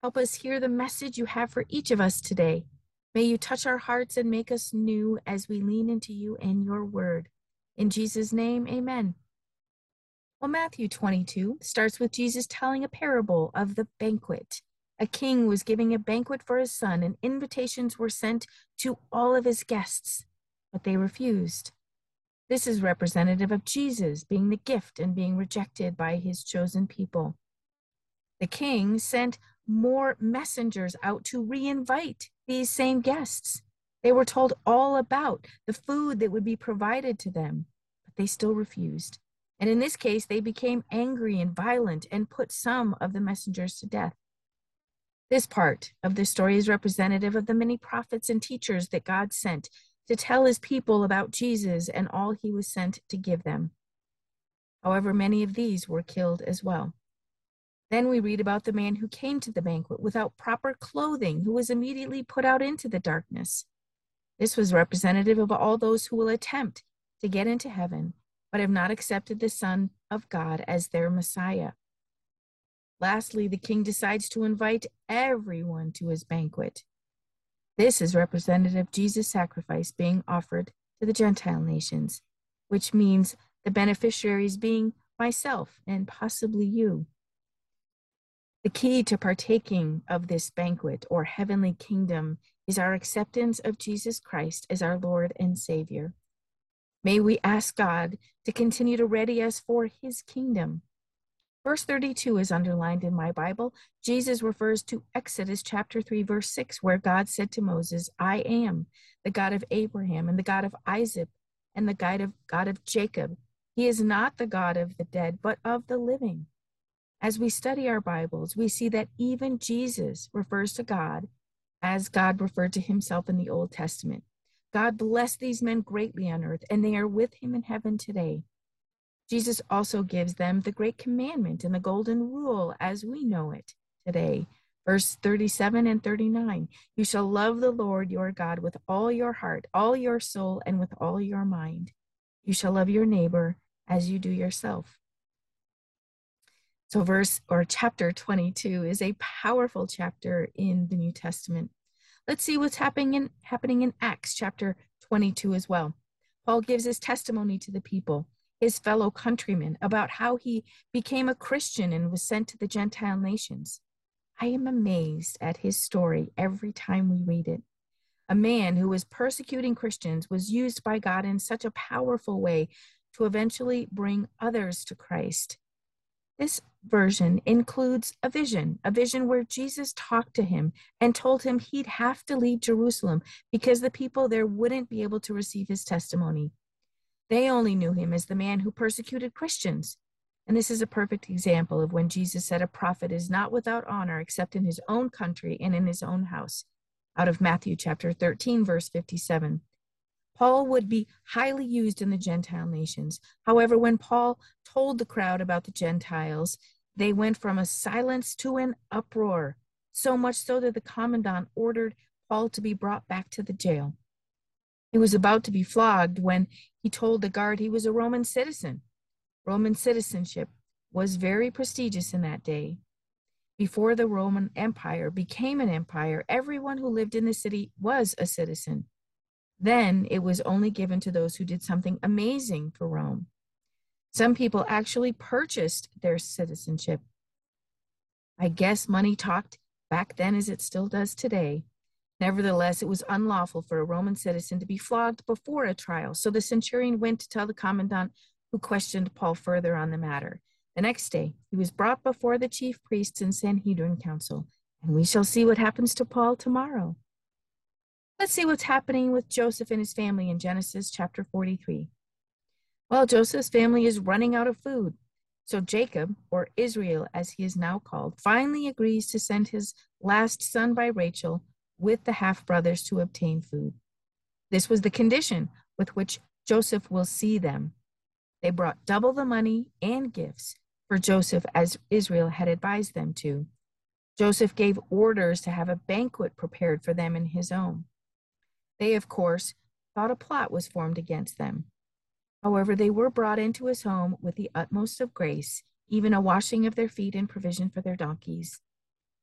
Help us hear the message you have for each of us today. May you touch our hearts and make us new as we lean into you and your word. In Jesus' name, amen. Well, Matthew 22 starts with Jesus telling a parable of the banquet. A king was giving a banquet for his son, and invitations were sent to all of his guests, but they refused. This is representative of Jesus being the gift and being rejected by his chosen people. The king sent more messengers out to reinvite these same guests. They were told all about the food that would be provided to them, but they still refused. And in this case, they became angry and violent and put some of the messengers to death. This part of the story is representative of the many prophets and teachers that God sent to tell his people about Jesus and all he was sent to give them. However, many of these were killed as well. Then we read about the man who came to the banquet without proper clothing, who was immediately put out into the darkness. This was representative of all those who will attempt to get into heaven, but have not accepted the Son of God as their Messiah. Lastly, the king decides to invite everyone to his banquet. This is representative of Jesus' sacrifice being offered to the Gentile nations, which means the beneficiaries being myself and possibly you. The key to partaking of this banquet or heavenly kingdom is our acceptance of Jesus Christ as our Lord and Savior. May we ask God to continue to ready us for his kingdom. Verse 32 is underlined in my Bible. Jesus refers to Exodus chapter 3, verse 6, where God said to Moses, I am the God of Abraham and the God of Isaac and the God of, God of Jacob. He is not the God of the dead, but of the living. As we study our Bibles, we see that even Jesus refers to God as God referred to himself in the Old Testament. God blessed these men greatly on earth, and they are with him in heaven today. Jesus also gives them the great commandment and the golden rule as we know it today. Verse 37 and 39 You shall love the Lord your God with all your heart, all your soul, and with all your mind. You shall love your neighbor as you do yourself. So, verse or chapter 22 is a powerful chapter in the New Testament. Let's see what's happening in, happening in Acts chapter 22 as well. Paul gives his testimony to the people, his fellow countrymen, about how he became a Christian and was sent to the Gentile nations. I am amazed at his story every time we read it. A man who was persecuting Christians was used by God in such a powerful way to eventually bring others to Christ. This version includes a vision, a vision where Jesus talked to him and told him he'd have to leave Jerusalem because the people there wouldn't be able to receive his testimony. They only knew him as the man who persecuted Christians. And this is a perfect example of when Jesus said a prophet is not without honor except in his own country and in his own house. Out of Matthew chapter 13, verse 57. Paul would be highly used in the Gentile nations. However, when Paul told the crowd about the Gentiles, they went from a silence to an uproar, so much so that the commandant ordered Paul to be brought back to the jail. He was about to be flogged when he told the guard he was a Roman citizen. Roman citizenship was very prestigious in that day. Before the Roman Empire became an empire, everyone who lived in the city was a citizen. Then it was only given to those who did something amazing for Rome. Some people actually purchased their citizenship. I guess money talked back then as it still does today. Nevertheless, it was unlawful for a Roman citizen to be flogged before a trial. So the centurion went to tell the commandant, who questioned Paul further on the matter. The next day, he was brought before the chief priests and Sanhedrin council, and we shall see what happens to Paul tomorrow. Let's see what's happening with Joseph and his family in Genesis chapter 43. Well, Joseph's family is running out of food. So Jacob, or Israel as he is now called, finally agrees to send his last son by Rachel with the half brothers to obtain food. This was the condition with which Joseph will see them. They brought double the money and gifts for Joseph as Israel had advised them to. Joseph gave orders to have a banquet prepared for them in his home. They, of course, thought a plot was formed against them. However, they were brought into his home with the utmost of grace, even a washing of their feet and provision for their donkeys.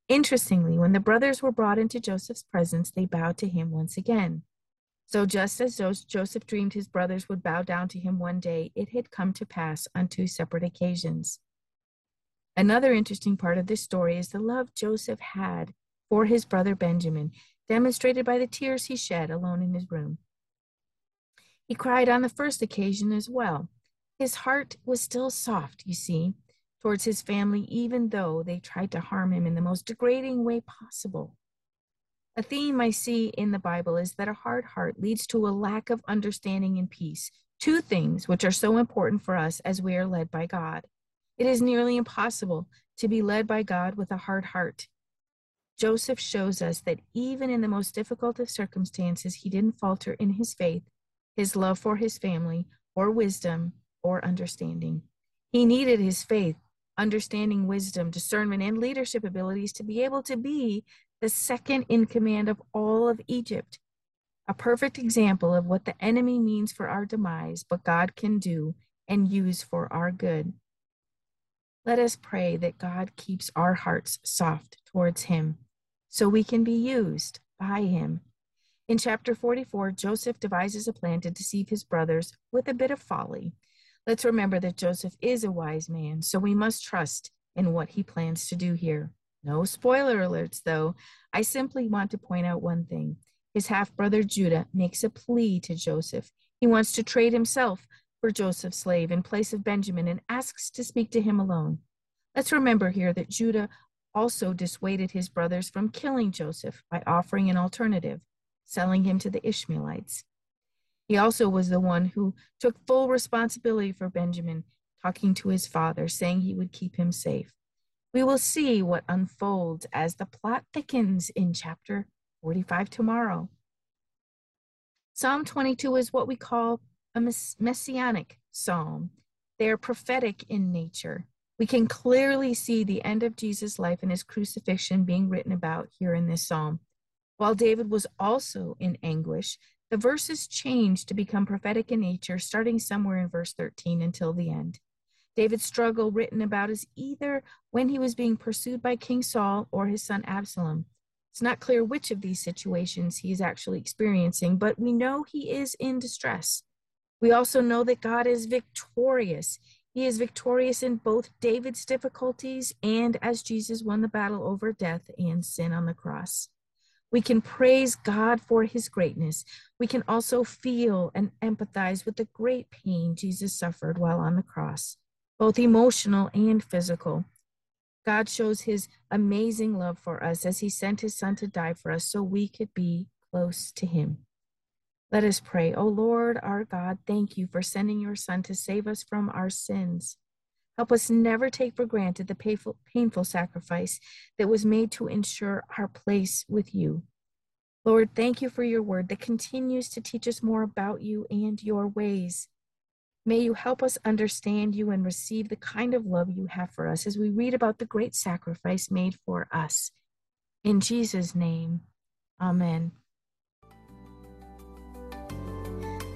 Interestingly, when the brothers were brought into Joseph's presence, they bowed to him once again. So, just as Joseph dreamed his brothers would bow down to him one day, it had come to pass on two separate occasions. Another interesting part of this story is the love Joseph had for his brother Benjamin, demonstrated by the tears he shed alone in his room. He cried on the first occasion as well. His heart was still soft, you see, towards his family, even though they tried to harm him in the most degrading way possible. A theme I see in the Bible is that a hard heart leads to a lack of understanding and peace, two things which are so important for us as we are led by God. It is nearly impossible to be led by God with a hard heart. Joseph shows us that even in the most difficult of circumstances, he didn't falter in his faith, his love for his family, or wisdom or understanding. He needed his faith, understanding, wisdom, discernment, and leadership abilities to be able to be the second in command of all of Egypt. A perfect example of what the enemy means for our demise, but God can do and use for our good. Let us pray that God keeps our hearts soft towards Him so we can be used by Him. In chapter 44, Joseph devises a plan to deceive his brothers with a bit of folly. Let's remember that Joseph is a wise man, so we must trust in what he plans to do here. No spoiler alerts, though. I simply want to point out one thing. His half brother Judah makes a plea to Joseph. He wants to trade himself for Joseph's slave in place of Benjamin and asks to speak to him alone. Let's remember here that Judah also dissuaded his brothers from killing Joseph by offering an alternative, selling him to the Ishmaelites. He also was the one who took full responsibility for Benjamin, talking to his father, saying he would keep him safe. We will see what unfolds as the plot thickens in chapter 45 tomorrow. Psalm 22 is what we call a messianic psalm. They are prophetic in nature. We can clearly see the end of Jesus' life and his crucifixion being written about here in this psalm. While David was also in anguish, the verses change to become prophetic in nature, starting somewhere in verse 13 until the end. David's struggle written about is either when he was being pursued by King Saul or his son Absalom. It's not clear which of these situations he is actually experiencing, but we know he is in distress. We also know that God is victorious. He is victorious in both David's difficulties and as Jesus won the battle over death and sin on the cross. We can praise God for his greatness. We can also feel and empathize with the great pain Jesus suffered while on the cross both emotional and physical. God shows his amazing love for us as he sent his son to die for us so we could be close to him. Let us pray. O Lord, our God, thank you for sending your son to save us from our sins. Help us never take for granted the painful, painful sacrifice that was made to ensure our place with you. Lord, thank you for your word that continues to teach us more about you and your ways. May you help us understand you and receive the kind of love you have for us as we read about the great sacrifice made for us. In Jesus' name, amen.